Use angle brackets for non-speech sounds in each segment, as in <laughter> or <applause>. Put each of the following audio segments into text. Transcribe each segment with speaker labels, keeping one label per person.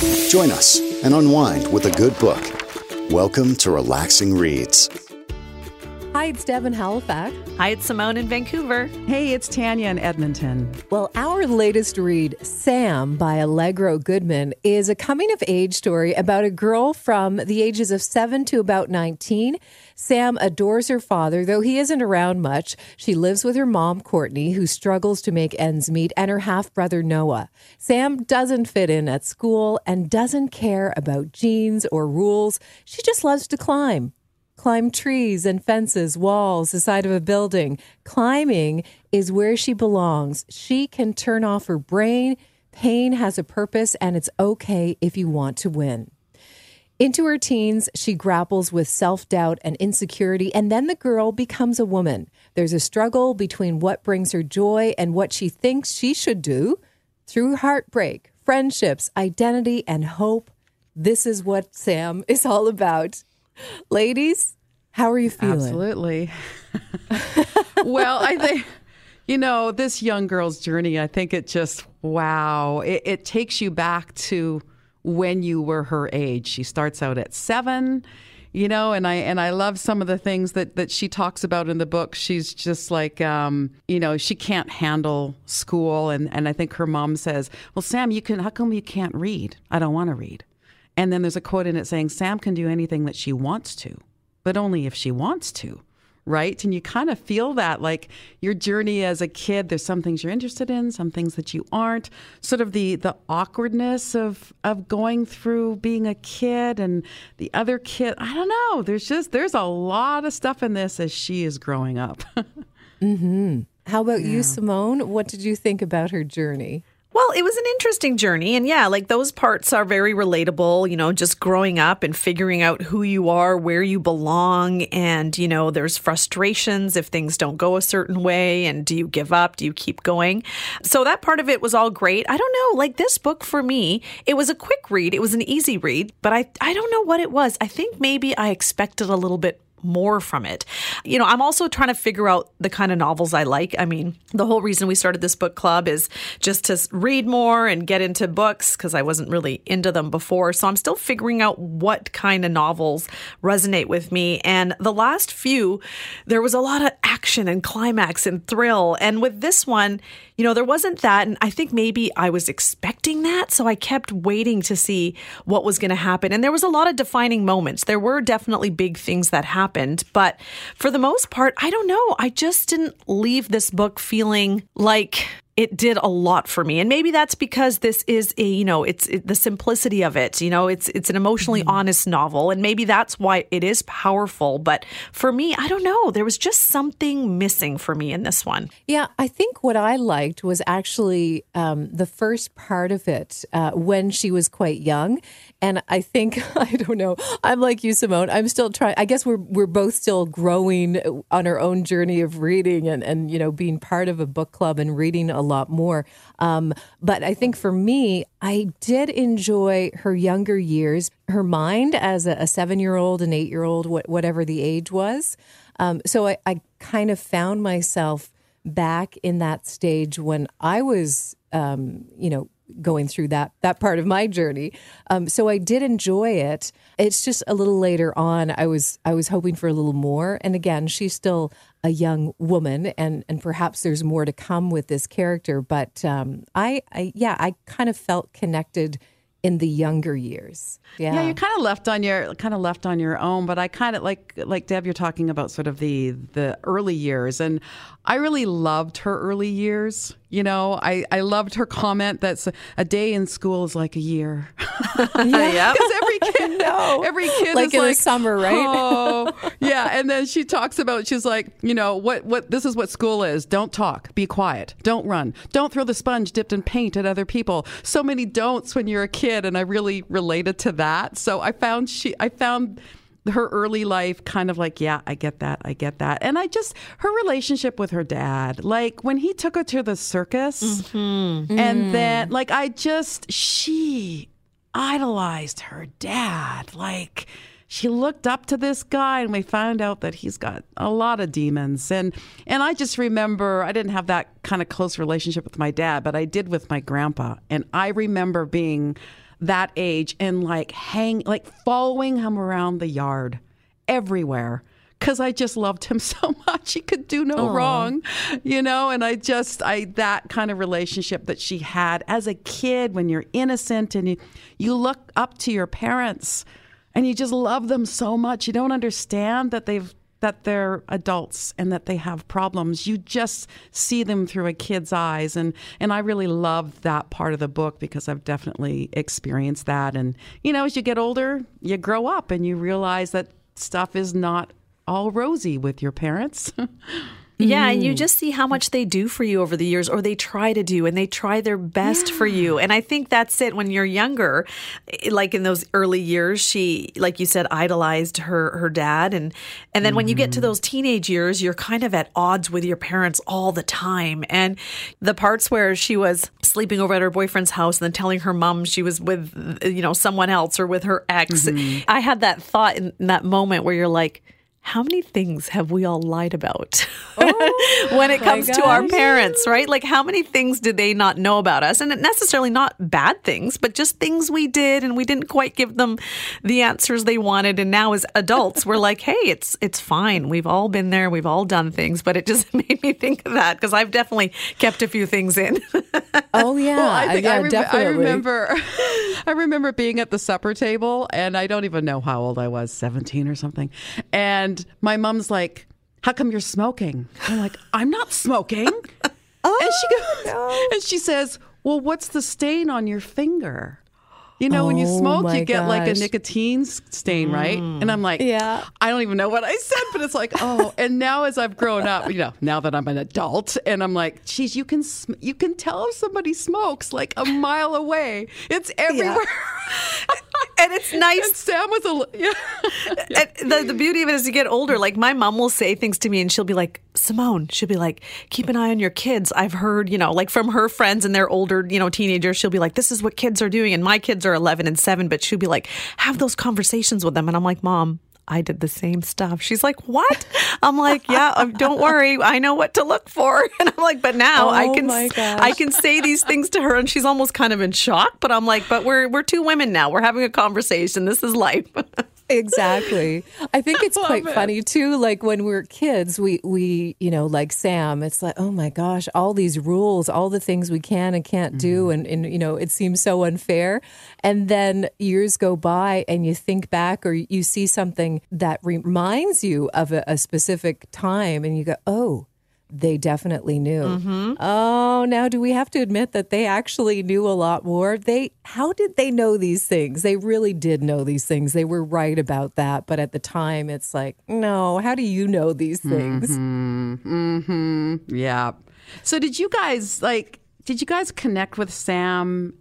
Speaker 1: Join us and unwind with a good book. Welcome to Relaxing Reads.
Speaker 2: Hi, it's Deb in Halifax.
Speaker 3: Hi, it's Simone in Vancouver.
Speaker 4: Hey, it's Tanya in Edmonton.
Speaker 2: Well, our latest read, Sam by Allegra Goodman, is a coming of age story about a girl from the ages of 7 to about 19. Sam adores her father, though he isn't around much. She lives with her mom, Courtney, who struggles to make ends meet, and her half brother, Noah. Sam doesn't fit in at school and doesn't care about jeans or rules. She just loves to climb climb trees and fences, walls, the side of a building. Climbing is where she belongs. She can turn off her brain. Pain has a purpose, and it's okay if you want to win. Into her teens, she grapples with self doubt and insecurity, and then the girl becomes a woman. There's a struggle between what brings her joy and what she thinks she should do. Through heartbreak, friendships, identity, and hope, this is what Sam is all about. Ladies, how are you feeling?
Speaker 4: Absolutely. <laughs> well, I think, you know, this young girl's journey, I think it just, wow, it, it takes you back to when you were her age. She starts out at seven you know and i and i love some of the things that that she talks about in the book she's just like um, you know she can't handle school and and i think her mom says well sam you can how come you can't read i don't want to read and then there's a quote in it saying sam can do anything that she wants to but only if she wants to right? And you kind of feel that like your journey as a kid, there's some things you're interested in, some things that you aren't. Sort of the the awkwardness of of going through being a kid and the other kid. I don't know. There's just there's a lot of stuff in this as she is growing up. <laughs>
Speaker 2: mm-hmm. How about yeah. you, Simone? What did you think about her journey?
Speaker 3: Well, it was an interesting journey. And yeah, like those parts are very relatable, you know, just growing up and figuring out who you are, where you belong. And, you know, there's frustrations if things don't go a certain way. And do you give up? Do you keep going? So that part of it was all great. I don't know, like this book for me, it was a quick read, it was an easy read, but I, I don't know what it was. I think maybe I expected a little bit more from it. You know, I'm also trying to figure out the kind of novels I like. I mean, the whole reason we started this book club is just to read more and get into books because I wasn't really into them before. So I'm still figuring out what kind of novels resonate with me. And the last few, there was a lot of action and climax and thrill. And with this one, you know, there wasn't that. And I think maybe I was expecting that. So I kept waiting to see what was going to happen. And there was a lot of defining moments. There were definitely big things that happened. But for the most part, I don't know. I just didn't leave this book feeling like it did a lot for me. And maybe that's because this is a you know it's it, the simplicity of it you know it's it's an emotionally mm-hmm. honest novel. And maybe that's why it is powerful. But for me i don't know. There was just something missing for me in this one.
Speaker 2: Yeah i think what i liked was actually um, the first part of it uh, when she was quite young and I think <laughs> I don't know. I'm like you, Simone. I'm still trying. I guess we're we're both still growing on our own journey of reading and and you know being part of a book club and reading a lot more. Um, but I think for me, I did enjoy her younger years, her mind as a, a seven year old, an eight year old, whatever the age was. Um, so I, I kind of found myself back in that stage when I was, um, you know, going through that that part of my journey. Um, so I did enjoy it. It's just a little later on. I was I was hoping for a little more. And again, she's still a young woman, and and perhaps there's more to come with this character. But um, I, I yeah, I kind of felt connected in the younger years. Yeah.
Speaker 4: Yeah, you're kind of left on your kind of left on your own, but I kind of like like Deb you're talking about sort of the the early years and I really loved her early years. You know, I, I loved her comment that a day in school is like a year. <laughs> <laughs>
Speaker 2: yeah, <laughs>
Speaker 4: because every <laughs> kid, no. every kid
Speaker 2: like
Speaker 4: is
Speaker 2: in
Speaker 4: like
Speaker 2: the summer, right?
Speaker 4: Oh, <laughs> yeah. And then she talks about she's like, you know, what what this is what school is. Don't talk, be quiet, don't run, don't throw the sponge dipped in paint at other people. So many don'ts when you're a kid, and I really related to that. So I found she I found her early life kind of like yeah i get that i get that and i just her relationship with her dad like when he took her to the circus mm-hmm. and mm. then like i just she idolized her dad. Like she looked up to this guy and we found out that he's got a lot of demons. And and I just remember I didn't have that kind of close relationship with my dad but I did with my grandpa. And I remember being that age and like hang, like following him around the yard everywhere because I just loved him <laughs> so much. He could do no Aww. wrong, you know. And I just, I that kind of relationship that she had as a kid when you're innocent and you, you look up to your parents and you just love them so much. You don't understand that they've that they're adults and that they have problems. You just see them through a kid's eyes. And, and I really love that part of the book because I've definitely experienced that. And, you know, as you get older, you grow up and you realize that stuff is not all rosy with your parents. <laughs>
Speaker 3: Yeah, and you mm. just see how much they do for you over the years, or they try to do, and they try their best yeah. for you. And I think that's it. When you're younger, like in those early years, she, like you said, idolized her her dad, and and then mm-hmm. when you get to mm-hmm. those teenage years, you're kind of at odds with your parents all the time. And the parts where she was sleeping over at her boyfriend's house and then telling her mom she was with you know someone else or with her ex, mm-hmm. I had that thought in that moment where you're like how many things have we all lied about oh, <laughs> when it oh comes to our parents, right? Like, how many things did they not know about us? And it necessarily not bad things, but just things we did and we didn't quite give them the answers they wanted. And now, as adults, we're like, hey, it's it's fine. We've all been there. We've all done things. But it just <laughs> made me think of that because I've definitely kept a few things in. <laughs>
Speaker 2: oh yeah, well, I uh, think yeah, I, rem- definitely.
Speaker 4: I remember. I remember being at the supper table, and I don't even know how old I was, seventeen or something, and and my mom's like, How come you're smoking? I'm like, I'm not smoking. <laughs> oh, and she goes, no. and she says, Well, what's the stain on your finger? You know, oh, when you oh smoke, you get gosh. like a nicotine stain, mm. right? And I'm like, yeah, I don't even know what I said, but it's like, oh. And now as I've grown up, you know, now that I'm an adult, and I'm like, geez, you can sm- you can tell if somebody smokes like a mile away. It's everywhere.
Speaker 3: Yeah. <laughs> and it's nice. And
Speaker 4: Sam was a <laughs> yeah. <laughs>
Speaker 3: yeah. the the beauty of it is you get older. Like my mom will say things to me, and she'll be like, Simone, she'll be like, keep an eye on your kids. I've heard, you know, like from her friends and their older, you know, teenagers, she'll be like, this is what kids are doing. And my kids are 11 and 7, but she'll be like, have those conversations with them. And I'm like, Mom, I did the same stuff. She's like, "What?" I'm like, "Yeah, um, don't worry. I know what to look for." <laughs> And I'm like, "But now oh I can I can say these things to her and she's almost kind of in shock, but I'm like, "But we're we're two women now. We're having a conversation. This is life." <laughs>
Speaker 2: exactly. I think it's <laughs> quite it. funny too. Like when we're kids, we we you know like Sam. It's like oh my gosh, all these rules, all the things we can and can't do, mm-hmm. and and you know it seems so unfair. And then years go by, and you think back, or you see something that reminds you of a, a specific time, and you go, oh they definitely knew. Mm-hmm. Oh, now do we have to admit that they actually knew a lot more? They how did they know these things? They really did know these things. They were right about that, but at the time it's like, no, how do you know these things?
Speaker 4: Mm-hmm. Mm-hmm. Yeah. So did you guys like did you guys connect with Sam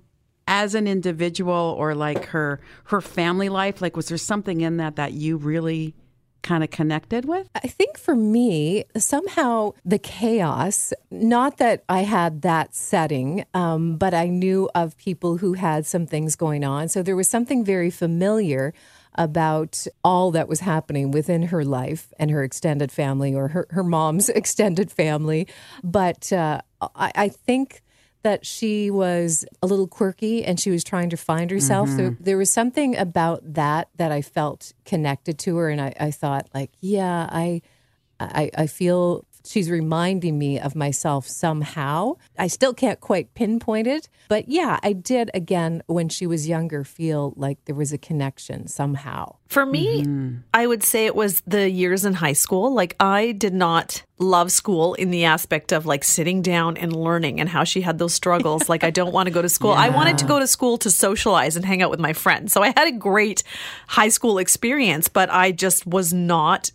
Speaker 4: as an individual or like her her family life? Like was there something in that that you really kind of connected with?
Speaker 2: I think for me, somehow the chaos, not that I had that setting, um, but I knew of people who had some things going on. So there was something very familiar about all that was happening within her life and her extended family or her, her mom's <laughs> extended family. But uh, I, I think that she was a little quirky and she was trying to find herself. Mm-hmm. So there was something about that that I felt connected to her, and I, I thought, like, yeah, I, I, I feel she's reminding me of myself somehow. I still can't quite pinpoint it, but yeah, I did again when she was younger feel like there was a connection somehow.
Speaker 3: For me, mm-hmm. I would say it was the years in high school. Like I did not love school in the aspect of like sitting down and learning and how she had those struggles. like I don't want to go to school. Yeah. I wanted to go to school to socialize and hang out with my friends. So I had a great high school experience, but I just was not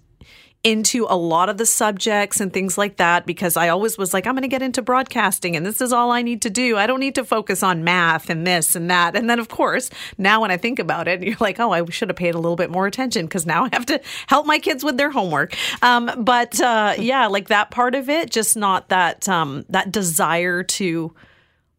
Speaker 3: into a lot of the subjects and things like that because I always was like, I'm going to get into broadcasting and this is all I need to do. I don't need to focus on math and this and that. And then, of course, now when I think about it, <laughs> you're like, oh, I should have paid a little bit more attention because now I have to help my kids with their homework. Um, but uh, yeah, like that part of it, just not that um, that desire to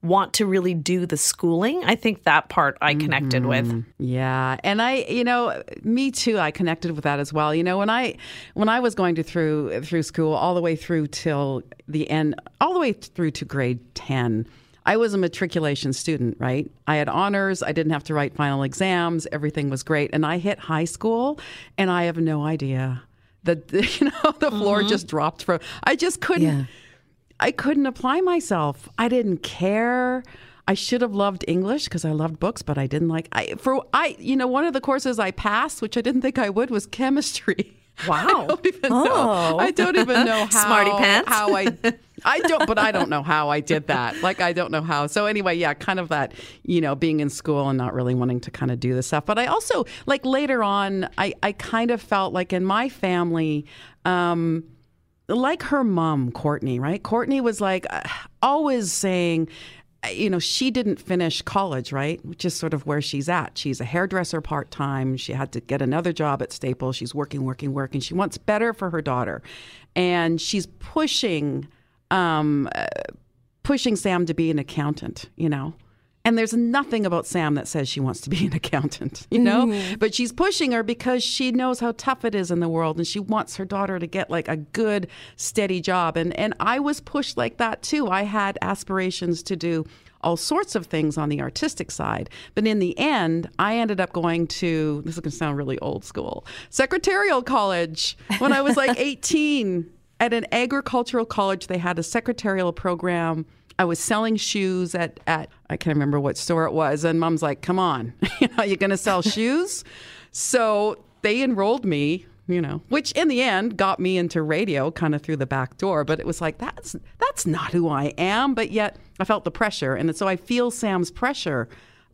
Speaker 3: want to really do the schooling. I think that part I connected mm-hmm. with.
Speaker 4: Yeah. And I, you know, me too, I connected with that as well. You know, when I when I was going to through through school all the way through till the end all the way through to grade 10, I was a matriculation student, right? I had honors. I didn't have to write final exams. Everything was great. And I hit high school, and I have no idea. The, <laughs> you know the floor
Speaker 3: Mm-hmm.
Speaker 4: just dropped from. I just couldn't.
Speaker 2: Yeah.
Speaker 4: I couldn't apply myself. I didn't care. I should have loved English because I loved books, but I didn't like. I for I you know one of the courses I passed, which I didn't think I would, was chemistry. <laughs>
Speaker 3: Wow.
Speaker 4: I don't even know.
Speaker 2: Oh.
Speaker 4: I don't even know <laughs> how
Speaker 3: Smarty pants.
Speaker 4: how I <laughs> I don't but I don't know how I did that. Like I don't know how. So anyway, yeah, kind of that, you know, being in school and not really wanting to kind of do this stuff. But I also like later on I I kind of felt like in my family um like her mom, Courtney, right? Courtney was like uh, always saying, uh, you know, she didn't finish college, right? Which is sort of where she's at. She's a hairdresser part time. She had to get another job at Staples. She's working, working, working. She wants better for her daughter. And she's pushing, um, uh, pushing Sam to be an accountant, you know? And there's nothing about Sam that says she wants to be an <laughs> accountant, you know? Mm-hmm. But she's pushing her because she knows how tough it is in the world and she wants her daughter to get like a good, steady job. And and I was pushed like that too. I had aspirations to do all sorts of things on the artistic side. But in the end, I ended up going to this is going to sound really old school secretarial college when I was like <laughs> 18 at an agricultural college. They had a secretarial program. I was selling shoes at, at I can't remember what store it was, and mom's like, "Come on, <laughs> you know, you're going to sell shoes." So they enrolled me, you know, which in the end got me into radio, kind of through the back door. But it was like that's that's not who I am. But yet I felt the pressure, and so I feel Sam's pressure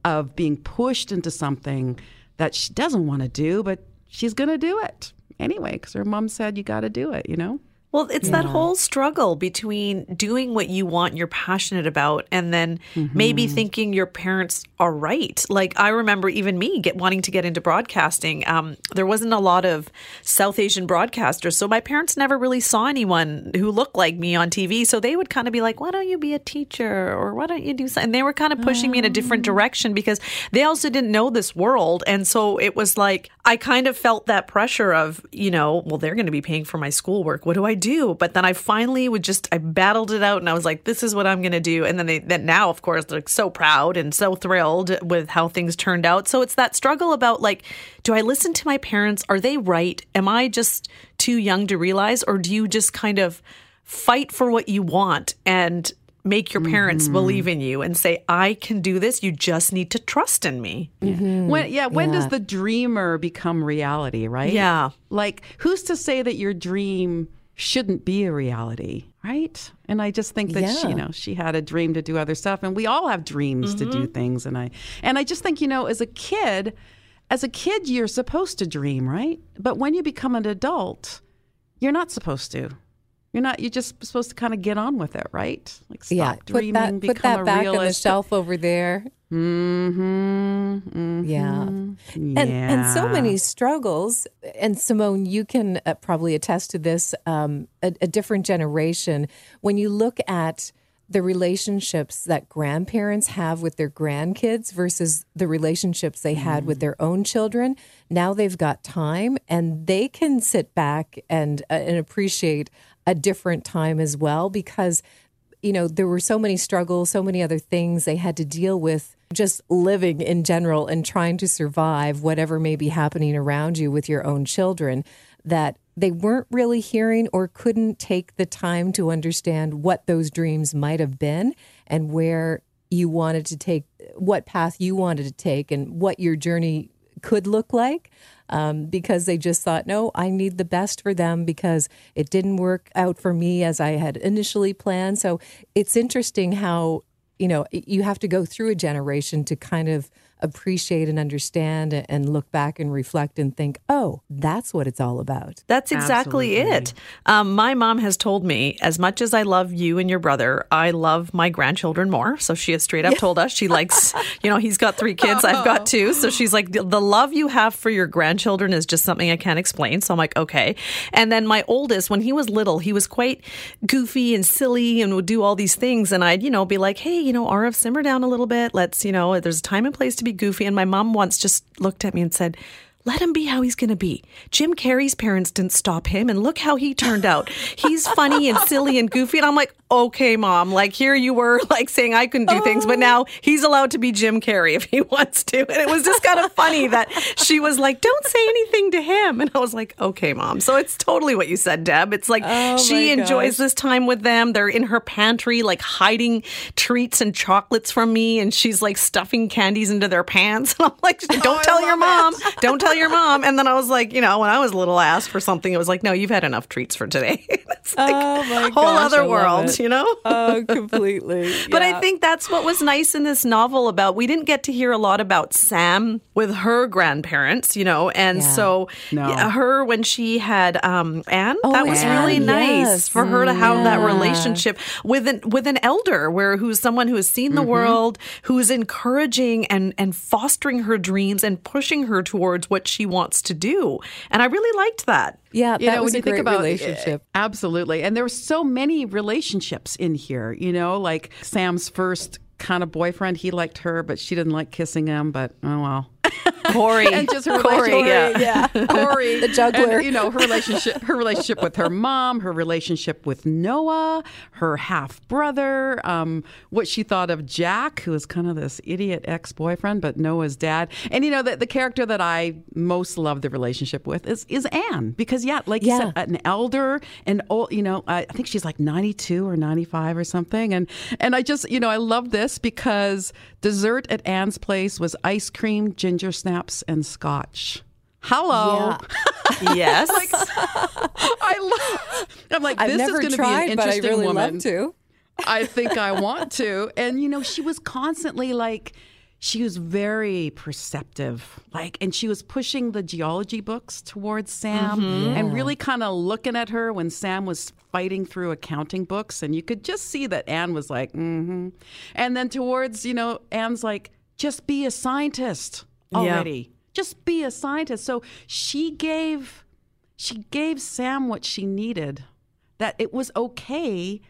Speaker 4: of being pushed into something that she doesn't want to do, but she's going to do it anyway because her mom said you got to do it. You know.
Speaker 3: Well, it's that whole struggle between doing what you want, you're passionate about, and then maybe thinking your parents are right. Like I remember even me get wanting to get into broadcasting. Um, there wasn't a lot of South Asian broadcasters, so my parents never really saw anyone who looked like me on TV. So they would kind of be like, "Why don't you be a teacher?" or "Why don't you do something?" And they were kind of pushing me in a different direction because they also didn't know this world, and so it was like I kind of felt that pressure of, you know, well, they're going to be paying for my schoolwork. What do I do? But then I finally would just I battled it out and I was like, this is what I'm going to do. And then they then now of course they're so proud and so thrilled with how things turned out. So it's that struggle about like, do I listen to my parents? Are they right? Am I just too young to realize or do you just kind of fight for what you want and make your parents mm-hmm. believe in you and say, I can do this. You just need to trust in me. Mm-hmm.
Speaker 4: When yeah, when
Speaker 2: Yeah.
Speaker 4: does the dreamer become reality, right?
Speaker 3: Yeah.
Speaker 4: Like who's to say that your dream shouldn't be a reality, right? And I just think that she, you know, she had a dream to do other stuff and we all have dreams to do mm-hmm. things and I and I just think, you know, as a kid, as a kid you're supposed to dream, right? But when you become an adult, you're not supposed to. You're not. You're just supposed to kind of get on with it, right? Like stop
Speaker 2: yeah,
Speaker 4: dreaming,
Speaker 2: put that put
Speaker 4: become
Speaker 2: that
Speaker 4: a
Speaker 2: back on the shelf over there.
Speaker 4: Mm-hmm. mm-hmm.
Speaker 2: Yeah. And and so many struggles. And Simone, you can uh, probably attest to this. Um, a, a different generation. When you look at the relationships that grandparents have with their grandkids versus the relationships they had with their own children, now they've got time and they can sit back and uh, and appreciate a different time as well because you know, there were so many struggles, so many other things they had to deal with just living in general and trying to survive whatever may be happening around you with your own children that they weren't really hearing or couldn't take the time to understand what those dreams might have been and where you wanted to take what path you wanted to take and what your journey could look like um, because they just thought, no, I need the best for them because it didn't work out for me as I had initially planned. So it's interesting how, you know, you have to go through a generation to kind of appreciate and understand and look back and reflect and think, oh, that's what it's all about.
Speaker 3: That's exactly it. Um, my mom has told me, as much as I love you and your brother, I love my grandchildren more. So she has straight up told us she likes, <laughs> you know, he's got three kids, I've got two. So she's like, the, the love you have for your grandchildren is just something I can't explain. So I'm like, okay. And then my oldest, when he was little, he was quite goofy and silly and would do all these things. And I'd, you know, be like, hey, you know, RF, simmer down a little bit. Let's, you know, there's a time and place to be goofy. And my mom once just looked at me and said, let him be how he's going to be. Jim Carrey's parents didn't stop him, and look how he turned out. He's funny and silly and goofy. And I'm like, okay, mom, like here you were <laughs> like saying I couldn't do oh. things, but now he's allowed to be Jim Carrey if he <laughs> wants to. And it was just kind of funny that she was like, don't say anything to him. And I was like, okay, mom. So it's totally what you said, Deb. It's like oh she enjoys this time with them. They're in her pantry, like hiding treats and chocolates from me, and she's like stuffing candies into their pants. And <laughs> I'm like, don't oh, tell your mom. Don't tell tell your mom. And then I was like, you know, when I was a little asked for something, it was like, no, you've had enough treats for today. <laughs> it's like oh my whole gosh, other world, you know?
Speaker 2: Oh, completely. <laughs>
Speaker 3: but I think that's what was nice in this novel about we didn't get to hear a lot about Sam with her grandparents, you know, and yeah. so no. yeah, her when she had um, Anne, oh, that was Anne, really nice yes. for her to have yeah. that relationship with an with an elder where who's someone who has seen the mm-hmm. world, who's encouraging and and fostering her dreams and pushing her towards what what she wants to do. And I really liked that.
Speaker 2: Yeah, you that know, was when you think about relationship.
Speaker 4: Absolutely. And there were so many relationships in here, you know, like Sam's first kind of boyfriend. He liked her, but she didn't like kissing him, but oh well. <laughs>
Speaker 3: Corey.
Speaker 4: and just her
Speaker 3: Corey,
Speaker 4: relationship.
Speaker 2: Yeah. <laughs>
Speaker 4: Corey.
Speaker 2: the juggler.
Speaker 4: And, you know, her relationship her relationship with her mom, her relationship with Noah, her half brother, um, what she thought of Jack, who was kind of this idiot ex boyfriend, but Noah's dad. And you know, the, the character that I most love the relationship with is is Anne. Because yeah, like yeah. you said, an elder and old you know, I, I think she's like ninety two or ninety five or something. And and I just, you know, I love this because dessert at Anne's place was ice cream, ginger snaps, and scotch. Hello.
Speaker 3: Yeah. <laughs> yes.
Speaker 4: like, I love. I'm like,
Speaker 2: this
Speaker 4: is
Speaker 2: going
Speaker 4: to be an interesting
Speaker 2: but I really
Speaker 4: woman.
Speaker 2: Love to.
Speaker 4: I think I <laughs> want to. And you know, she was constantly like she was very perceptive like and she was pushing the geology books towards sam mm-hmm. and really kind of looking at her when sam was fighting through accounting books and you could just see that anne was like mm-hmm and then towards you know anne's like just be a scientist already yeah. just be a scientist so she gave she gave sam what she needed that it was okay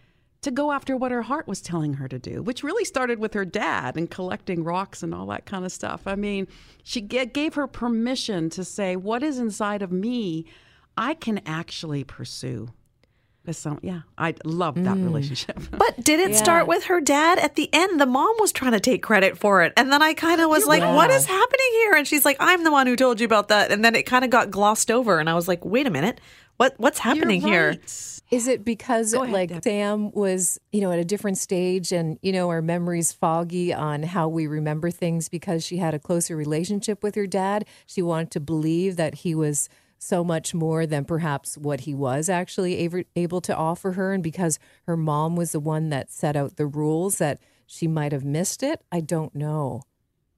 Speaker 4: to go after what her heart was telling her to do, which really started with her dad and collecting rocks and all that kind of stuff. I mean, she gave her permission to say, What is inside of me, I can actually pursue. So, yeah, I love that mm. relationship. <laughs>
Speaker 3: But did it yeah. start with her dad at the end? The mom was trying to take credit for it. And then I kind of was like, yeah. what is happening here? And she's like, I'm the one who told you about that. And then it kind of got glossed over. And I was like, wait a minute. What what's happening
Speaker 4: right.
Speaker 3: here?
Speaker 2: Is it because ahead, like Deb. Sam was, you know, at a different stage and, you know, our memories foggy on how we remember things because she had a closer relationship with her dad? She wanted to believe that he was so much more than perhaps what he was actually able, able to offer her. And because her mom was the one that set out the rules, that she might have missed it. I don't know.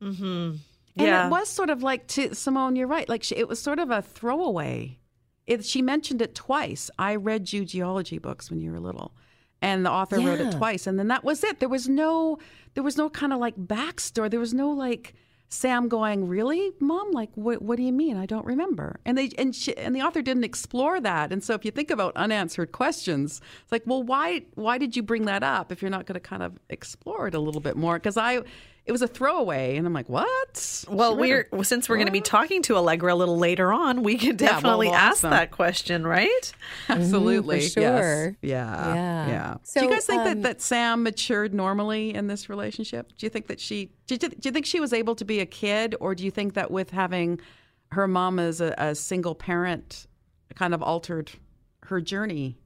Speaker 3: Mm-hmm.
Speaker 4: Yeah. And it was sort of like, to Simone, you're right. Like, she, it was sort of a throwaway it, she mentioned it twice. I read you geology books when you were little, and the author yeah. wrote it twice, and then that was it. There was no, there was no kind of like backstory. There was no like Sam going, "Really, mom? Like, what? What do you mean? I don't remember." And they and she, and the author didn't explore that. And so, if you think about unanswered questions, it's like, well, why why did you bring that up if you're not going to kind of explore it a little bit more? Because I it was a throwaway. And i'm like what?
Speaker 3: Well we're since we're going to be talking to allegra a little later on we could definitely yeah, well, ask that question right?
Speaker 4: Absolutely
Speaker 2: mm, sure
Speaker 4: yes. yeah yeah, yeah. So, do you guys think um, that, that sam matured normally in this relationship? Do you think that she do you, do you think she was able to be a kid or do you think that with having her mom as a, a single parent kind of altered her journey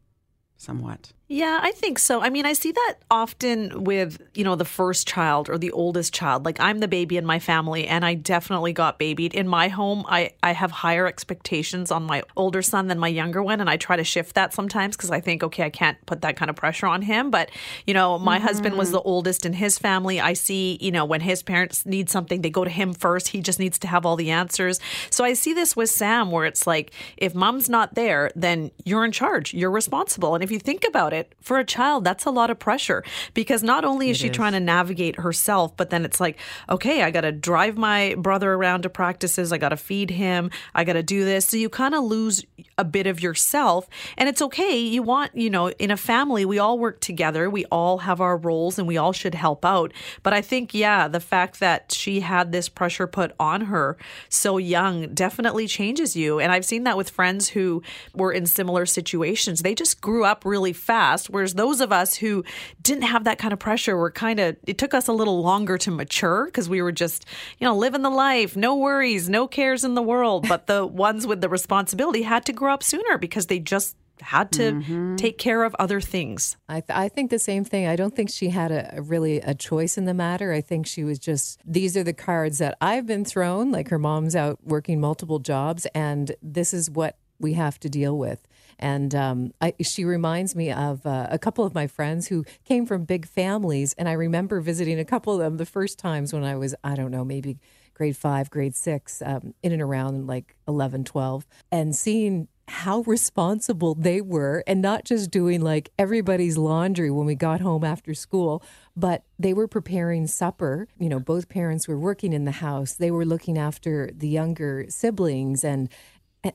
Speaker 4: somewhat
Speaker 3: yeah, I think so. I mean, I see that often with, you know, the first child or the oldest child. Like I'm the baby in my family and I definitely got babied. In my home, I I have higher expectations on my older son than my younger one and I try to shift that sometimes because I think okay, I can't put that kind of pressure on him, but you know, my mm-hmm. husband was the oldest in his family. I see, you know, when his parents need something, they go to him first. He just needs to have all the answers. So I see this with Sam where it's like if mom's not there, then you're in charge. You're responsible. And if you think about it, it, for a child, that's a lot of pressure because not only is she trying to navigate herself, but then it's like, okay, I got to drive my brother around to practices. I got to feed him. I got to do this. So you kind of lose a bit of yourself. And it's okay. You want, you know, in a family, we all work together. We all have our roles and we all should help out. But I think, yeah, the fact that she had this pressure put on her so young definitely changes you. And I've seen that with friends who were in similar situations. They just grew up really fast. Whereas those of us who didn't have that kind of pressure were kind of, it took us a little longer to mature because we were just, you know, living the life, no worries, no cares in the world. But the <laughs> ones with the responsibility had to grow up sooner because they just had to
Speaker 2: Mm-hmm.
Speaker 3: take care of other things.
Speaker 2: I, th- I think the same thing. I don't think she had a, a really a choice in the matter. I think she was just these are the cards that I've been thrown. Like her mom's out working multiple jobs, and this is what we have to deal with. And um, I, she reminds me of uh, a couple of my friends who came from big families, and I remember visiting a couple of them the first times when I was I don't know maybe grade five, grade six, um, in and around like 11, 12, and seeing how responsible they were and not just doing like everybody's laundry when we got home after school, but they were preparing supper. You know, both parents were working in the house. They were looking after the younger siblings and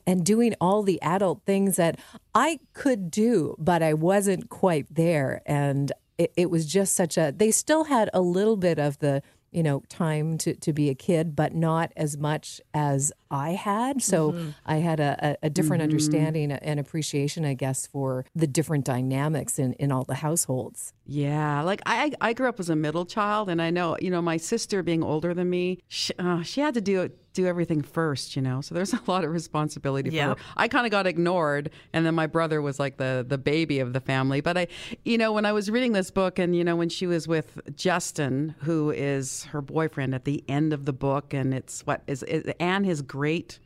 Speaker 2: and doing all the adult things that I could do, but I wasn't quite there. And it, it was just such a, they still had a little bit of the, you know, time to, to be a kid, but not as much as I had. So I had a, a, different understanding and appreciation, I guess, for the different dynamics in, in all the households.
Speaker 4: Yeah, like I, I grew up as a middle child, and I know, you know, my sister being older than me, she, uh, she had to do do everything first, you know. So there's a lot of responsibility for
Speaker 3: Yep.
Speaker 4: her. I kind of got ignored, and then my brother was like the the baby of the family. But I, you know, when I was reading this book, and you know, when she was with Justin, who is her boyfriend at the end of the book, and it's what is, is Anne his great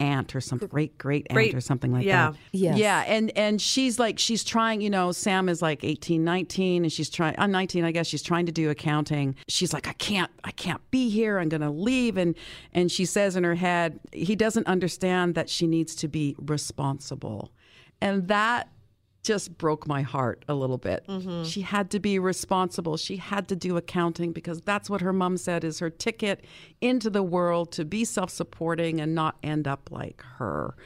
Speaker 4: aunt or something, great great aunt
Speaker 3: Great-
Speaker 4: or something like
Speaker 3: yeah.
Speaker 4: that.
Speaker 2: Yeah.
Speaker 4: Yeah, and and she's like she's trying, you know, Sam is like 18, 19 and she's trying I'm 19, I guess she's trying to do accounting. She's like I can't I can't be here. I'm going to leave and and she says in her head, he doesn't understand that she needs to be responsible. And that just broke my heart a little bit. Mm-hmm. She had to be responsible. She had to do accounting because that's what her mom said is her ticket into the world to be self supporting and not end up like her.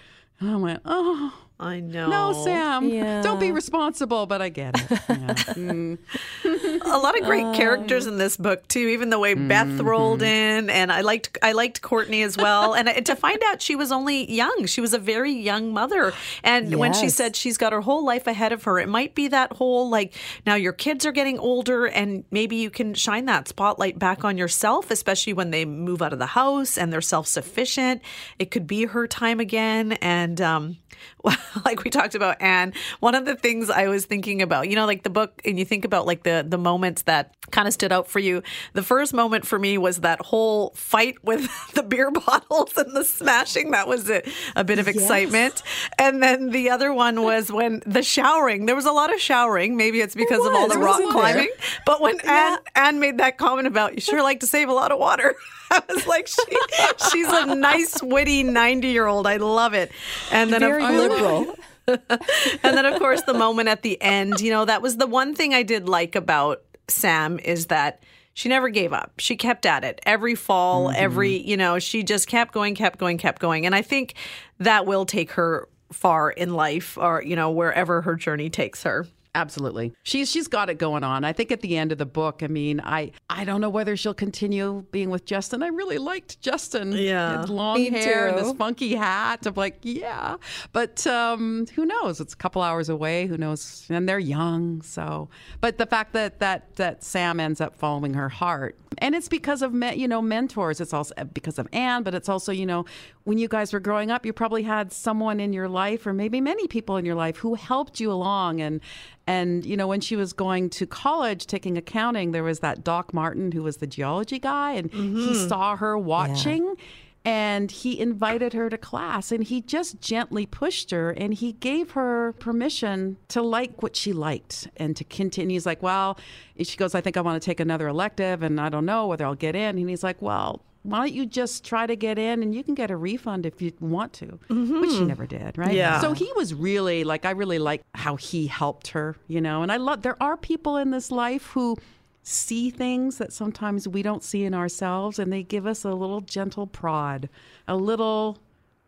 Speaker 4: And I went, oh,
Speaker 3: I know.
Speaker 4: no, Sam,
Speaker 2: Yeah.
Speaker 4: don't be responsible, but I get it. <laughs> Yeah. Mm.
Speaker 3: a lot of great characters in this book too. Even the way Beth rolled in, and I liked I liked Courtney as well. and to find out she was only young, she was a very young mother. And when she said she's got her whole life ahead of her, it might be that whole like now your kids are getting older, and maybe you can shine that spotlight back on yourself, especially when they move out of the house and they're self sufficient. It could be her time again, and um, <laughs> like we talked about Anne, one of the things I was thinking about, you know, like the book, and you think about like the the moments that kind of stood out for you. The first moment for me was that whole fight with <laughs> the beer <laughs> bottles and the smashing. That was a, a bit of excitement. And then the other one was when the showering. There was a lot of showering. Maybe it's because of all the rock
Speaker 2: wasn't there?
Speaker 3: climbing. But when Anne Anne made that comment about you sure like to save a lot of water. I was like, she, she's a nice, witty 90 year old. I love it. And then,
Speaker 2: Very
Speaker 3: course,
Speaker 2: liberal. <laughs>
Speaker 3: and then of course the moment at the end you know that was the one thing i did like about sam is that she never gave up. She kept at it every fall mm-hmm. every you know she just kept going kept going kept going. And i think that will take her far in life or you know wherever her journey takes her
Speaker 4: Absolutely. She's she's got it going on. I think at the end of the book, I mean, I I don't know whether she'll continue being with Justin. I really liked Justin.
Speaker 3: Yeah.
Speaker 4: His long
Speaker 2: Me
Speaker 4: hair and
Speaker 2: too.
Speaker 4: this funky hat. I'm like, yeah. But um, who knows? It's a couple hours away. Who knows? And they're young, so. But the fact that that that Sam ends up following her heart, and it's because of me, you know mentors. It's also because of Anne, but it's also you know when you guys were growing up, you probably had someone in your life, or maybe many people in your life, who helped you along and. And you know, when she was going to college taking accounting, there was that Doc Martin who was the geology guy, and he mm-hmm. saw her watching, and he invited her to class, and he just gently pushed her, and he gave her permission to like what she liked and to continue. He's like, "Well," she goes, "I think I want to take another elective, and I don't know whether I'll get in." And he's like, "Well." Why don't you just try to get in and you can get a refund if you want to, which she mm-hmm. never did, right?
Speaker 3: Yeah.
Speaker 4: So he was really like, I really like how he helped her, you know, and I love, there are people in this life who see things that sometimes we don't see in ourselves and they give us a little gentle prod, a little,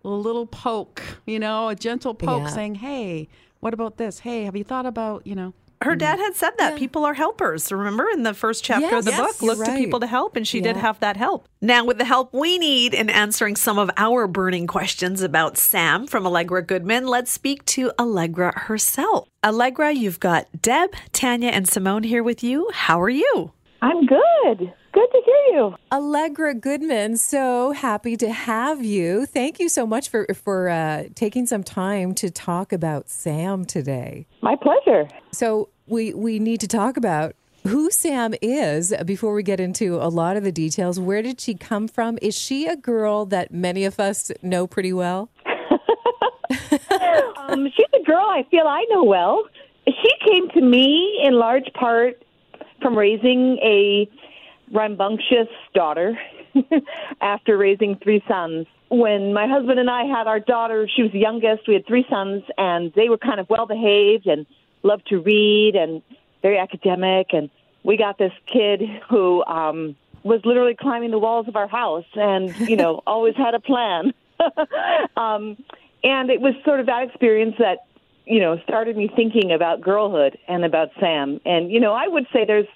Speaker 4: a little poke, you know, a gentle poke
Speaker 2: Yeah.
Speaker 4: saying, hey, what about this? Hey, have you thought about, you know,
Speaker 3: Her mm-hmm. dad had said that people are helpers. Remember in the first chapter of the
Speaker 2: Yes,
Speaker 3: book,
Speaker 2: you're
Speaker 3: look to people to help, and she did have that help. Now, with the help we need in answering some of our burning questions about Sam from Allegra Goodman, let's speak to Allegra herself. Allegra, you've got Deb, Tanya, and Simone here with you. How are you?
Speaker 5: I'm good. Good to hear you.
Speaker 2: Allegra Goodman, so happy to have you. Thank you so much for for uh, taking some time to talk about Sam today.
Speaker 5: My pleasure.
Speaker 2: So we we need to talk about who Sam is before we get into a lot of the details. Where did she come from? Is she a girl that many of us know pretty well? <laughs> <laughs>
Speaker 5: Um, she's a girl I feel I know well. She came to me in large part from raising a rambunctious daughter <laughs> after raising three sons. When my husband and I had our daughter, she was the youngest. We had three sons, and they were kind of well behaved and loved to read and very academic. And we got this kid who um, was literally climbing the walls of our house and, you know, <laughs> always had a plan. <laughs> um, and it was sort of that experience that you know started me thinking about girlhood and about Sam. And you know, I would say there's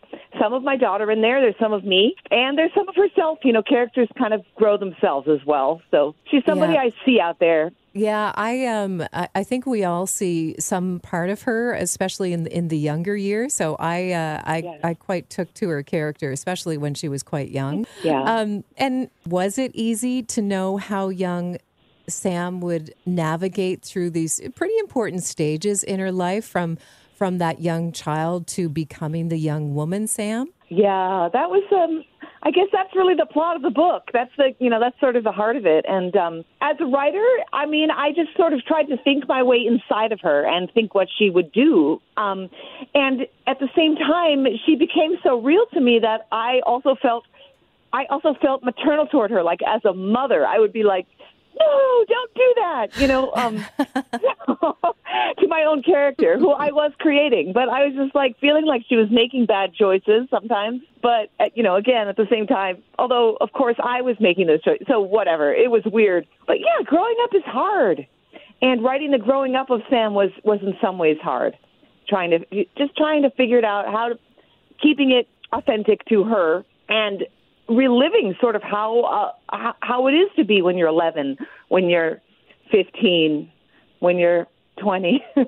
Speaker 5: some of my daughter in there, there's some of me, and there's some of herself. You know, characters kind of grow themselves as well. So she's somebody
Speaker 2: Yeah.
Speaker 5: I see out there.
Speaker 2: Yeah, I um I, I think we all see some part of her, especially in in the younger years. So I uh, I I quite took to her character, especially when she was quite young.
Speaker 5: Yeah.
Speaker 2: Um, and was it easy to know how young Sam would navigate through these pretty important stages in her life from from that young child to becoming the young woman, Sam?
Speaker 5: Yeah, that was um I guess that's really the plot of the book. That's the you know, that's sort of the heart of it. And um as a writer, I mean, I just sort of tried to think my way inside of her and think what she would do. Um and at the same time, she became so real to me that I also felt I also felt maternal toward her like as a mother. I would be like no, don't do that. You know, um, <laughs> to my own character, who I was creating. But I was just like feeling like she was making bad choices sometimes. But, uh, you know, again, at the same time, although, of course, I was making those choices. So, whatever. It was weird. But yeah, growing up is hard. And writing the growing up of Sam was, was in some ways hard. Trying to, just trying to figure it out, how to, keeping it authentic to her and reliving sort of how, uh, how how it is to be when you're 11, when you're 15, when you're 20. <laughs>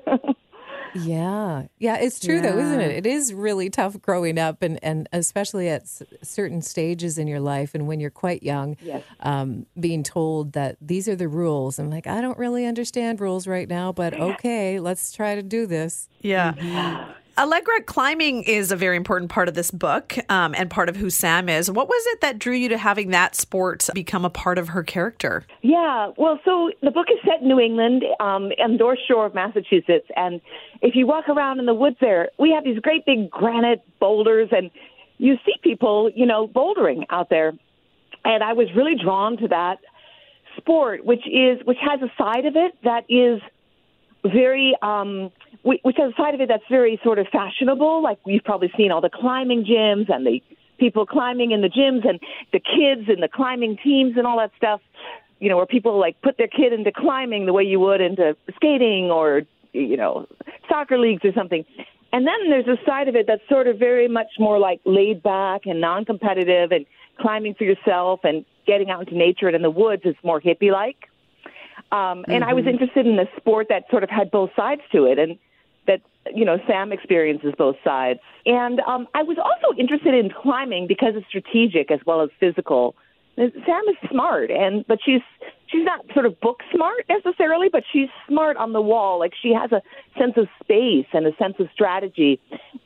Speaker 2: Yeah. Yeah, it's true though, isn't it? It is really tough growing up and, and especially at s- certain stages in your life and when you're quite young,
Speaker 5: Yes.
Speaker 2: um, being told that these are the rules. I'm like, I don't really understand rules right now, but okay, let's try to do this.
Speaker 3: Yeah. Allegra, climbing is a very important part of this book um, and part of who Sam is. What was it that drew you to having that sport become a part of her character?
Speaker 5: Yeah, well, so the book is set in New England, um, on the North Shore of Massachusetts, and if you walk around in the woods there, we have these great big granite boulders, and you see people, you know, bouldering out there, and I was really drawn to that sport, which is which has a side of it that is very um which has a side of it that's very sort of fashionable like you've probably seen all the climbing gyms and the people climbing in the gyms and the kids and the climbing teams and all that stuff you know where people like put their kid into climbing the way you would into skating or you know soccer leagues or something. And then there's a side of it that's sort of very much more like laid back and non-competitive and climbing for yourself and getting out into nature and in the woods is more hippie like um, and I was interested in a sport that sort of had both sides to it, and you know Sam experiences both sides. And um, I was also interested in climbing because it's strategic as well as physical. Sam is smart, and but she's she's not sort of book smart necessarily, but she's smart on the wall. Like she has a sense of space and a sense of strategy,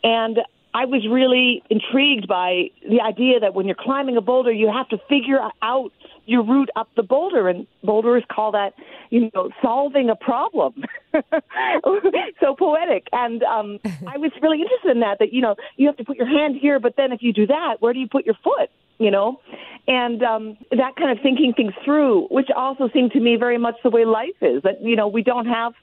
Speaker 5: and. I was really intrigued by the idea that when you're climbing a boulder, you have to figure out you root up the boulder, and boulders call that, you know, solving a problem. <laughs> so poetic. And um, I was really interested in that. That you know, you have to put your hand here, but then if you do that, where do you put your foot? You know, and um, that kind of thinking things through, which also seemed to me very much the way life is. That you know, we don't have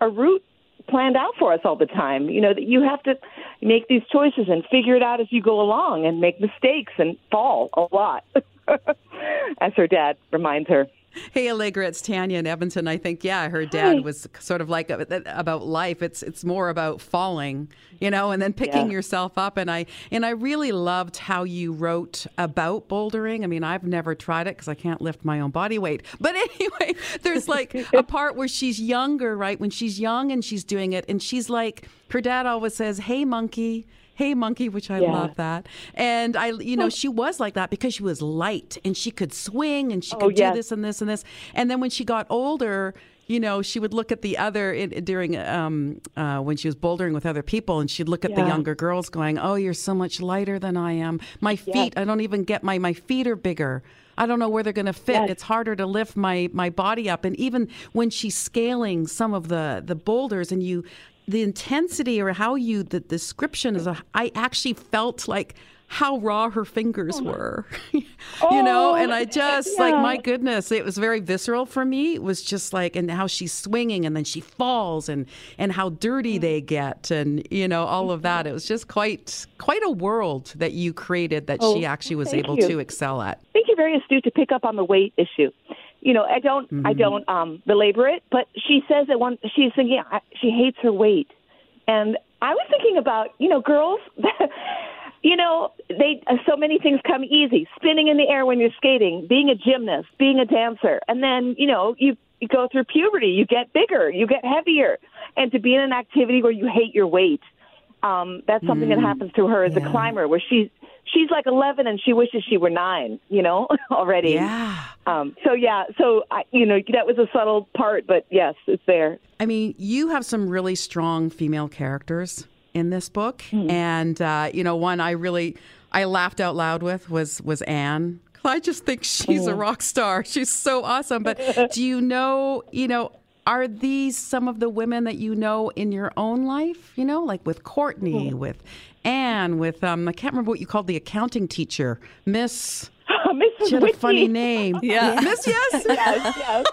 Speaker 5: a route planned out for us all the time. You know, that you have to make these choices and figure it out as you go along and make mistakes and fall a lot. <laughs> as her dad reminds her.
Speaker 4: Hey, Allegra, it's Tanya in Edmonton. I think, yeah, her dad
Speaker 5: Hi.
Speaker 4: was sort of like uh, about life. It's it's more about falling, you know, and then picking
Speaker 5: Yeah.
Speaker 4: yourself up. And I and I really loved how you wrote about bouldering. I mean, I've never tried it because I can't lift my own body weight. <laughs> But anyway, there's like a <laughs> part where she's younger, right? When she's young and she's doing it, and she's like, her dad always says, "Hey, monkey." Hey monkey, which I
Speaker 5: Yeah.
Speaker 4: love that. And I you know, she was like that because she was light and she could swing and she
Speaker 5: Oh,
Speaker 4: could do this and this and this. And then when she got older, you know, she would look at the other in, during um, uh, when she was bouldering with other people, and she'd look at the younger girls, going, "Oh, you're so much lighter than I am. My feet, I don't even get my my feet are bigger. I don't know where they're going to fit.
Speaker 5: Yes.
Speaker 4: It's harder to lift my my body up." And even when she's scaling some of the the boulders, and you, the intensity or how you the description is, a, I actually felt like how raw her fingers oh, were, <laughs> you know, oh, and I just like my goodness, it was very visceral for me. It was just like, and how she's swinging and then she falls and, and how dirty mm. they get and, you know, all of that. Mm-hmm. It was just quite, quite a world that you created that oh, she
Speaker 5: Oh,
Speaker 4: actually was able
Speaker 5: you.
Speaker 4: to excel at.
Speaker 5: thank you're very astute to pick up on the weight issue. You know, I don't, I don't um, belabor it, but she says that one. She's thinking I- she hates her weight, and I was thinking about, you know, girls. <laughs> you know, they so many things come easy. Spinning in the air when you're skating, being a gymnast, being a dancer, and then you know you you go through puberty, you get bigger, you get heavier, and to be in an activity where you hate your weight. Um, that's something that happens to her as a climber, where she's she's like 11 and she wishes she were nine, you know, <laughs> already.
Speaker 4: Yeah.
Speaker 5: Um, so yeah, so I, you know that was a subtle part, but yes, it's there.
Speaker 4: I mean, you have some really strong female characters in this book, and uh, you know, one I really I laughed out loud with was was Anne. <laughs> I just think she's a rock star. She's so awesome. But <laughs> do you know, you know, are these some of the women that you know in your own life? You know, like with Courtney, with Anne, with um, I can't remember what you called the accounting teacher, Miss. <laughs>
Speaker 5: Mrs.
Speaker 4: She had a funny name. <laughs>
Speaker 3: Yeah.
Speaker 4: Miss Yes. <laughs>
Speaker 5: Yes, yes,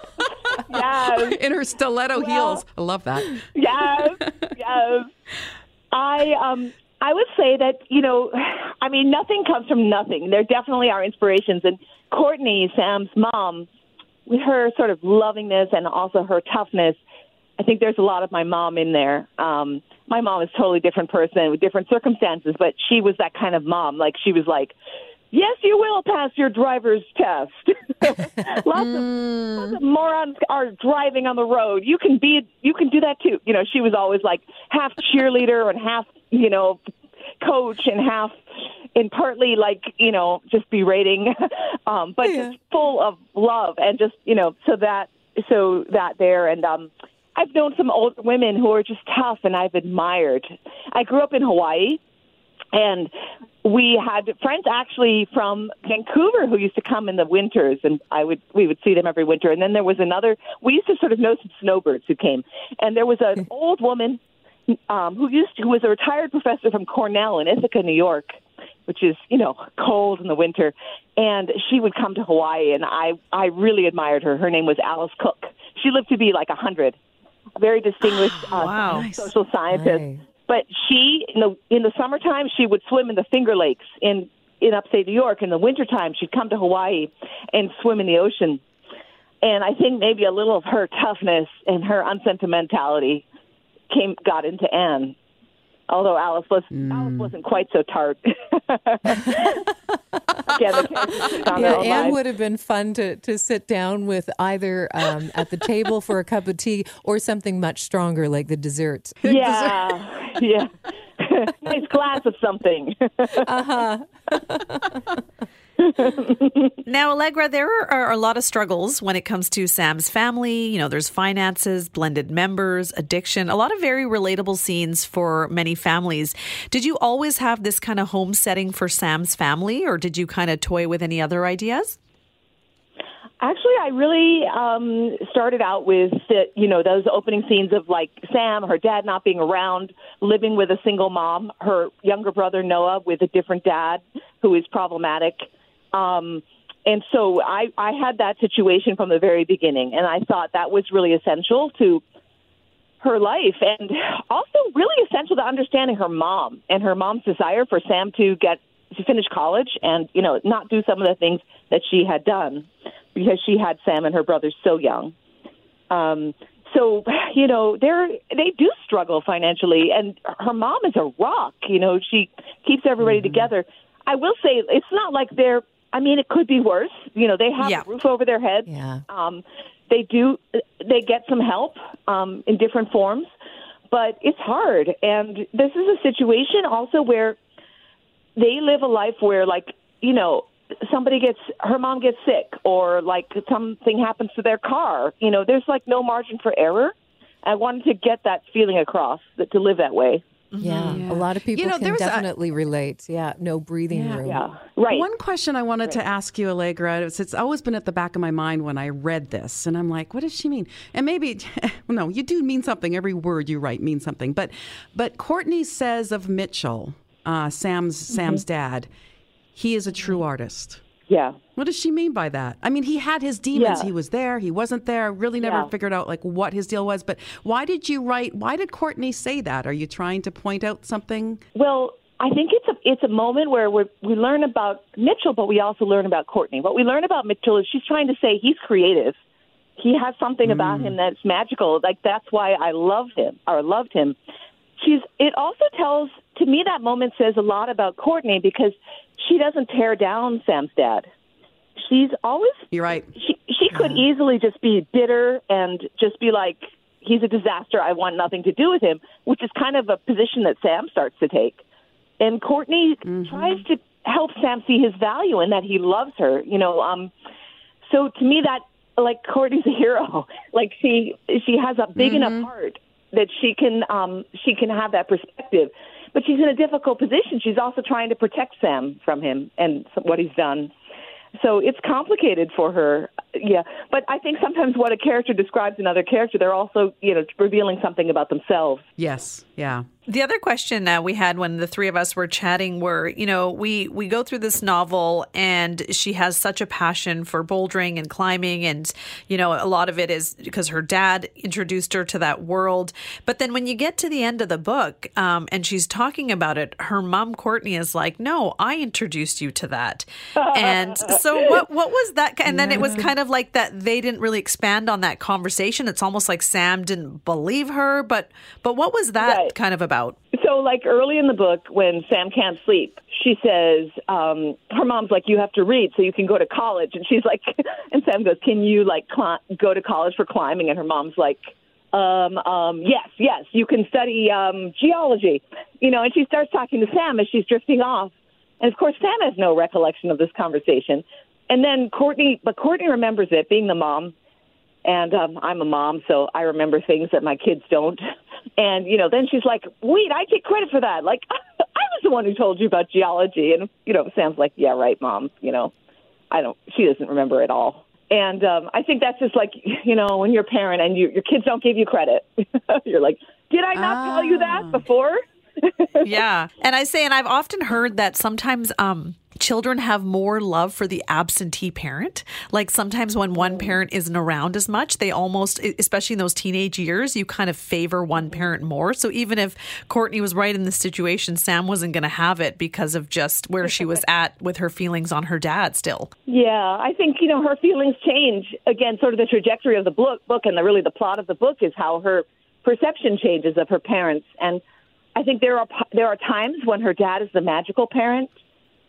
Speaker 5: yes.
Speaker 4: In her stiletto heels. I love that.
Speaker 5: yes, yes. I um I would say that you know, <sighs> I mean, nothing comes from nothing. There definitely are inspirations, and Courtney, Sam's mom, with her sort of lovingness and also her toughness. I think there's a lot of my mom in there. Um, my mom is a totally different person with different circumstances, but she was that kind of mom. Like she was like, "Yes, you will pass your driver's test." <laughs> lots, of, lots of morons are driving on the road. You can be, you can do that too. You know, she was always like half cheerleader and half, you know, coach and half and partly like you know just berating <laughs> um but just full of love and just you know so that so that there and um I've known some older women who are just tough and I've admired. I grew up in Hawaii and we had friends actually from Vancouver who used to come in the winters and I would we would see them every winter and then there was another we used to sort of know some snowbirds who came and there was an <laughs> old woman um, who used to, who was a retired professor from Cornell in Ithaca, New York, which is you know cold in the winter, and she would come to Hawaii, and I I really admired her. Her name was Alice Cook. She lived to be like a hundred, very distinguished <gasps> uh,
Speaker 3: Wow.
Speaker 5: social scientist.
Speaker 2: Nice.
Speaker 5: But she in the in the summertime she would swim in the Finger Lakes in in upstate New York. In the wintertime she'd come to Hawaii and swim in the ocean. And I think maybe a little of her toughness and her unsentimentality came got into Anne. Although Alice was Alice wasn't quite so tart. <laughs> Again, the characters took on their
Speaker 2: Yeah, Anne would have been fun to, to sit down with either um, at the table for a cup of tea or something much stronger like the desserts. <laughs>
Speaker 5: Yeah, yeah. <laughs> nice glass of something. <laughs>
Speaker 3: Now, Allegra, there are a lot of struggles when it comes to Sam's family. You know, there's finances, blended members, addiction, a lot of very relatable scenes for many families. Did you always have this kind of home setting for Sam's family, or did you kind of toy with any other ideas?
Speaker 5: Actually, I really um, started out with the, you know those opening scenes of like Sam, her dad not being around, living with a single mom, her younger brother Noah with a different dad who is problematic, um, and so I I had that situation from the very beginning, and I thought that was really essential to her life, and also really essential to understanding her mom and her mom's desire for Sam to get to finish college and you know not do some of the things that she had done because she had Sam and her brothers so young. Um, so you know they're they do struggle financially, and her mom is a rock. You know she keeps everybody mm-hmm. together. I will say it's not like they're. I mean, it could be worse. You know, they have yeah. a roof over their head.
Speaker 2: Yeah.
Speaker 5: Um, they do. They get some help um, in different forms, but it's hard. And this is a situation also where they live a life where, like, you know, somebody gets her mom gets sick or like something happens to their car you know there's like no margin for error i wanted to get that feeling across that to live that way
Speaker 2: yeah, yeah. a lot of people you know, can definitely a, relate. Yeah, no breathing
Speaker 5: yeah.
Speaker 2: room.
Speaker 5: Yeah, right.
Speaker 4: One question I wanted
Speaker 5: right.
Speaker 4: to ask you, Allegra, it's, it's always been at the back of my mind when I read this, and I'm like, what does she mean? And maybe, <laughs> no, you do mean something. Every word you write means something. But, but Courtney says of Mitchell, uh, Sam's mm-hmm. Sam's dad, he is a true artist.
Speaker 5: Yeah.
Speaker 4: What does she mean by that? I mean, he had his demons. Yeah. He was there. He wasn't there. Really never yeah. figured out like what his deal was. But why did you write? Why did Courtney say that? Are you trying to point out something?
Speaker 5: Well, I think it's a it's a moment where we we learn about Mitchell, but we also learn about Courtney. What we learn about Mitchell is she's trying to say he's creative. He has something mm. about him that's magical. Like that's why I love him or loved him. She's. It also tells to me that moment says a lot about Courtney because she doesn't tear down Sam's dad. She's always
Speaker 4: You're right.
Speaker 5: She she could easily just be bitter and just be like he's a disaster. I want nothing to do with him, which is kind of a position that Sam starts to take. And Courtney mm-hmm. tries to help Sam see his value and that he loves her. You know, um so to me that like Courtney's a hero. <laughs> Like she she has a big mm-hmm. enough heart that she can um she can have that perspective but she's in a difficult position. She's also trying to protect Sam from him and what he's done. So it's complicated for her. Yeah, but I think sometimes what a character describes another character, they're also, you know, revealing something about themselves.
Speaker 4: Yes. Yeah.
Speaker 3: The other question uh, we had when the three of us were chatting were, you know, we we go through this novel and she has such a passion for bouldering and climbing and you know, a lot of it is because her dad introduced her to that world. But then when you get to the end of the book um, and she's talking about it, her mom Courtney is like, "No, I introduced you to that." and <laughs> so what what was that and then it was kind of like that they didn't really expand on that conversation. It's almost like Sam didn't believe her, but but what was that right. kind of about?
Speaker 5: So, like early in the book, when Sam can't sleep, she says, um, her mom's like, "You have to read so you can go to college," and she's like, <laughs> and Sam goes, "Can you like cl- go to college for climbing?" And her mom's like, um, um, yes, yes, you can study um, geology, you know. And she starts talking to Sam as she's drifting off, and of course, Sam has no recollection of this conversation. And then Courtney, but Courtney remembers it, being the mom, and um, I'm a mom, so I remember things that my kids don't. <laughs> And you know, then she's like, "Wait, I take credit for that. Like, <laughs> I was the one who told you about geology." And you know, Sam's like, "Yeah, right, mom. You know, I don't. She doesn't remember at all." And um, I think that's just like you know, when you're a parent and you, your kids don't give you credit, <laughs> you're like, "Did I not tell you that ah. before?" <laughs>
Speaker 3: yeah, and I say, and I've often heard that sometimes. um children have more love for the absentee parent. Like sometimes when one oh. parent isn't around as much, they almost, especially in those teenage years, you kind of favor one parent more. So even if Courtney was right in the situation, Sam wasn't going to have it because of just where she was <laughs> at with her feelings on her dad still.
Speaker 5: Yeah, I think, you know, her feelings change. Again, sort of the trajectory of the book, book and the, really the plot of the book is how her perception changes of her parents. And I think there are there are times when her dad is the magical parent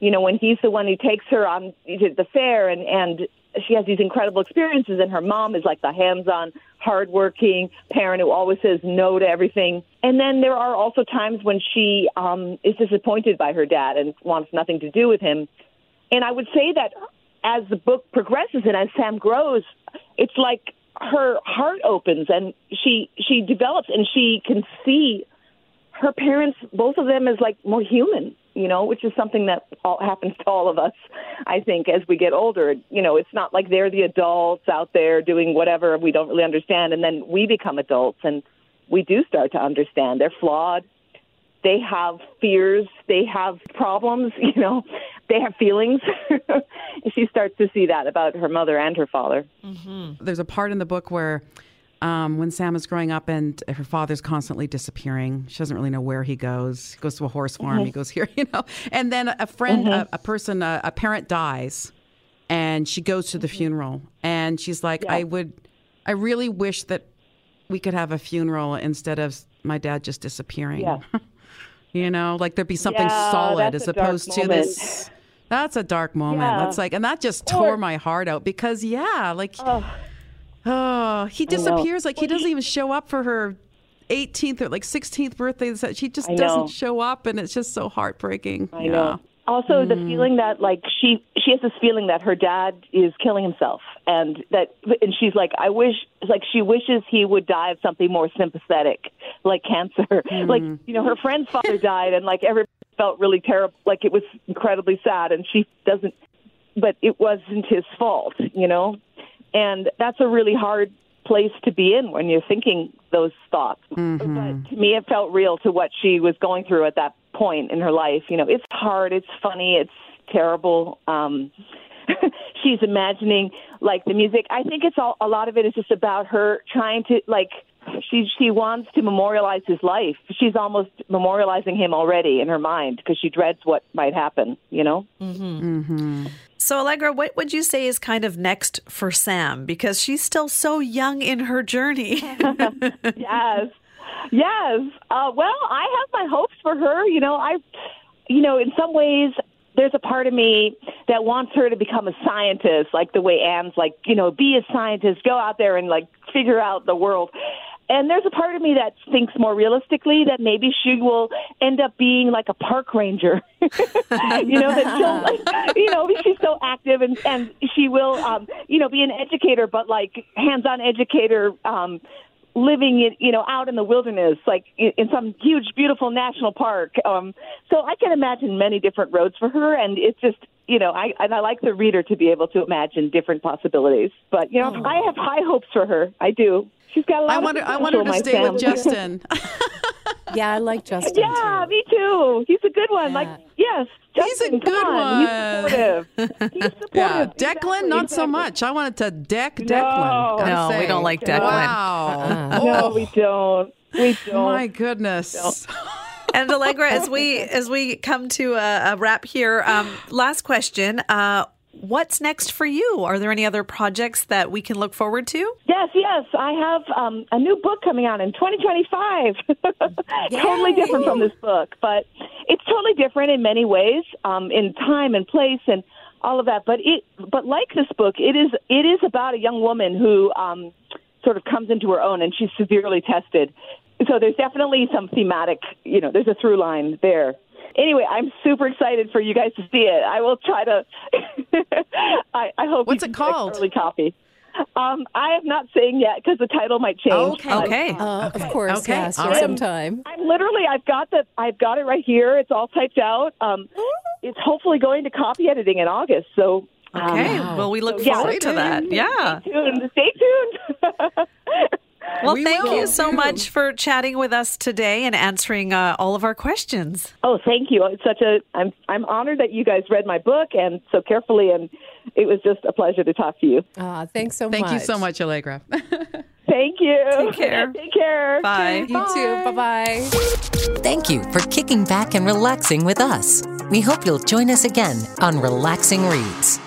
Speaker 5: you know, when he's the one who takes her on the fair and, and she has these incredible experiences and her mom is like the hands-on, hardworking parent who always says no to everything. And then there are also times when she um, is disappointed by her dad and wants nothing to do with him. And I would say that as the book progresses and as Sam grows, it's like her heart opens and she she develops and she can see her parents, both of them, as like more human you know, which is something that all, happens to all of us, I think, as we get older. You know, it's not like they're the adults out there doing whatever we don't really understand, and then we become adults and we do start to understand. They're flawed. They have fears. They have problems. <laughs> You know, they have feelings. <laughs> she starts to see that about her mother and her father. Mm-hmm.
Speaker 4: There's a part in the book where um, when Sam is growing up and her father's constantly disappearing, she doesn't really know where he goes. He goes to a horse farm, he goes <laughs> here, you know. And then a friend, a, a person, a, a parent dies, and she goes to the funeral, and she's like, I would, I really wish that we could have a funeral instead of my dad just disappearing.
Speaker 5: Yeah. <laughs>
Speaker 4: you know, like there'd be something
Speaker 5: Yeah,
Speaker 4: solid as opposed to this. That's a dark moment.
Speaker 5: Yeah.
Speaker 4: That's like, and that just tore my heart out because, yeah, like, oh, Oh, he disappears. Like, he doesn't even show up for her 18th or like 16th birthday. So She just
Speaker 5: I
Speaker 4: doesn't
Speaker 5: know.
Speaker 4: show up, and it's just so heartbreaking.
Speaker 5: I know. Also, the mm. feeling that like she she has this feeling that her dad is killing himself, and that and she's like, I wish like she wishes he would die of something more sympathetic, like cancer. <laughs> Mm. Like you know, her friend's father <laughs> died, and like everybody felt really terrible, like it was incredibly sad, and she doesn't, but it wasn't his fault, you know, and that's a really hard place to be in when you're thinking those thoughts. But mm-hmm. to me, it felt real to what she was going through at that point in her life. You know, it's hard, it's funny, it's terrible. Um, <laughs> she's imagining like the music. I think it's all a lot of it is just about her trying to like. She she wants to memorialize his life. She's almost memorializing him already in her mind because she dreads what might happen. You know. Mm-hmm. Mm-hmm.
Speaker 3: So, Allegra, what would you say is kind of next for Sam? Because she's still so young in her journey. <laughs> <laughs>
Speaker 5: yes, yes. Uh, well, I have my hopes for her. You know, I, you know, in some ways, there's a part of me that wants her to become a scientist, like the way Anne's like, you know, be a scientist, go out there and like figure out the world. And there's a part of me that thinks more realistically that maybe she will end up being like a park ranger. <laughs> you know, that she'll, <laughs> like, you know, she's so active and, and she will, um, you know, be an educator, but like hands-on educator, um, living in, you know, out in the wilderness, like in, in some huge, beautiful national park. Um, so I can imagine many different roads for her, and it's just, you know, I and I like the reader to be able to imagine different possibilities. But you know, I have high hopes for her. I do. She's got a lot.
Speaker 4: I
Speaker 5: of
Speaker 4: want her, I want her to
Speaker 5: potential,
Speaker 4: stay
Speaker 5: my
Speaker 4: with Justin. <laughs>
Speaker 2: Yeah, I like Justin.
Speaker 5: Yeah,
Speaker 2: too.
Speaker 5: me too. He's a good one. Like, yes,
Speaker 4: He's a
Speaker 5: Justin, come
Speaker 4: good
Speaker 5: on.
Speaker 4: one.
Speaker 5: He's <laughs> supportive. He's supportive.
Speaker 4: yeah, Declan,
Speaker 5: Exactly,
Speaker 4: not so much. I wanted to deck Declan.
Speaker 5: No.
Speaker 3: No, we don't like Declan.
Speaker 4: Wow.
Speaker 5: No, we don't. We don't.
Speaker 4: Oh, My goodness. <laughs>
Speaker 3: and Allegra, as we as we come to a, a wrap here, um, last question: uh, What's next for you? Are there any other projects that we can look forward to?
Speaker 5: Yes, yes. I have um, a new book coming out in 2025. <laughs> totally different from this book, but it's totally different in many ways, um, in time and place and all of that. But it, but like this book, it is it is about a young woman who um, sort of comes into her own, and she's severely tested. So there's definitely some thematic, you know, there's a through line there. Anyway, I'm super excited for you guys to see it. I will try to. <laughs> I, I hope.
Speaker 4: What's
Speaker 5: you
Speaker 4: it called?
Speaker 5: Early copy. Um, I am not saying yet because the title might change.
Speaker 4: Okay.
Speaker 3: Okay.
Speaker 2: Uh, Of course,
Speaker 3: Okay.
Speaker 2: yes,
Speaker 4: All
Speaker 2: for
Speaker 4: right.
Speaker 2: some time.
Speaker 5: I'm literally. I've got the. I've got it right here. It's all typed out. Um, it's hopefully going to copy editing in August. So. um,
Speaker 3: Okay. Well, we look
Speaker 5: so, yeah,
Speaker 3: forward to that. Yeah.
Speaker 5: Stay tuned. Stay tuned. <laughs> <laughs>
Speaker 3: Well,
Speaker 4: We
Speaker 3: thank
Speaker 4: will.
Speaker 3: you so much for chatting with us today and answering uh, all of our questions.
Speaker 5: oh, thank you. It's such a. I'm. I'm honored that you guys read my book and so carefully, and it was just a pleasure to talk to you.
Speaker 2: Uh, thanks so
Speaker 4: Thank
Speaker 2: much.
Speaker 4: you so much, Allegra. <laughs>
Speaker 5: Thank you.
Speaker 3: Take care. <laughs>
Speaker 5: Take care.
Speaker 3: Bye.
Speaker 2: You too. Bye bye.
Speaker 6: Thank you for kicking back and relaxing with us. We hope you'll join us again on Relaxing Reads.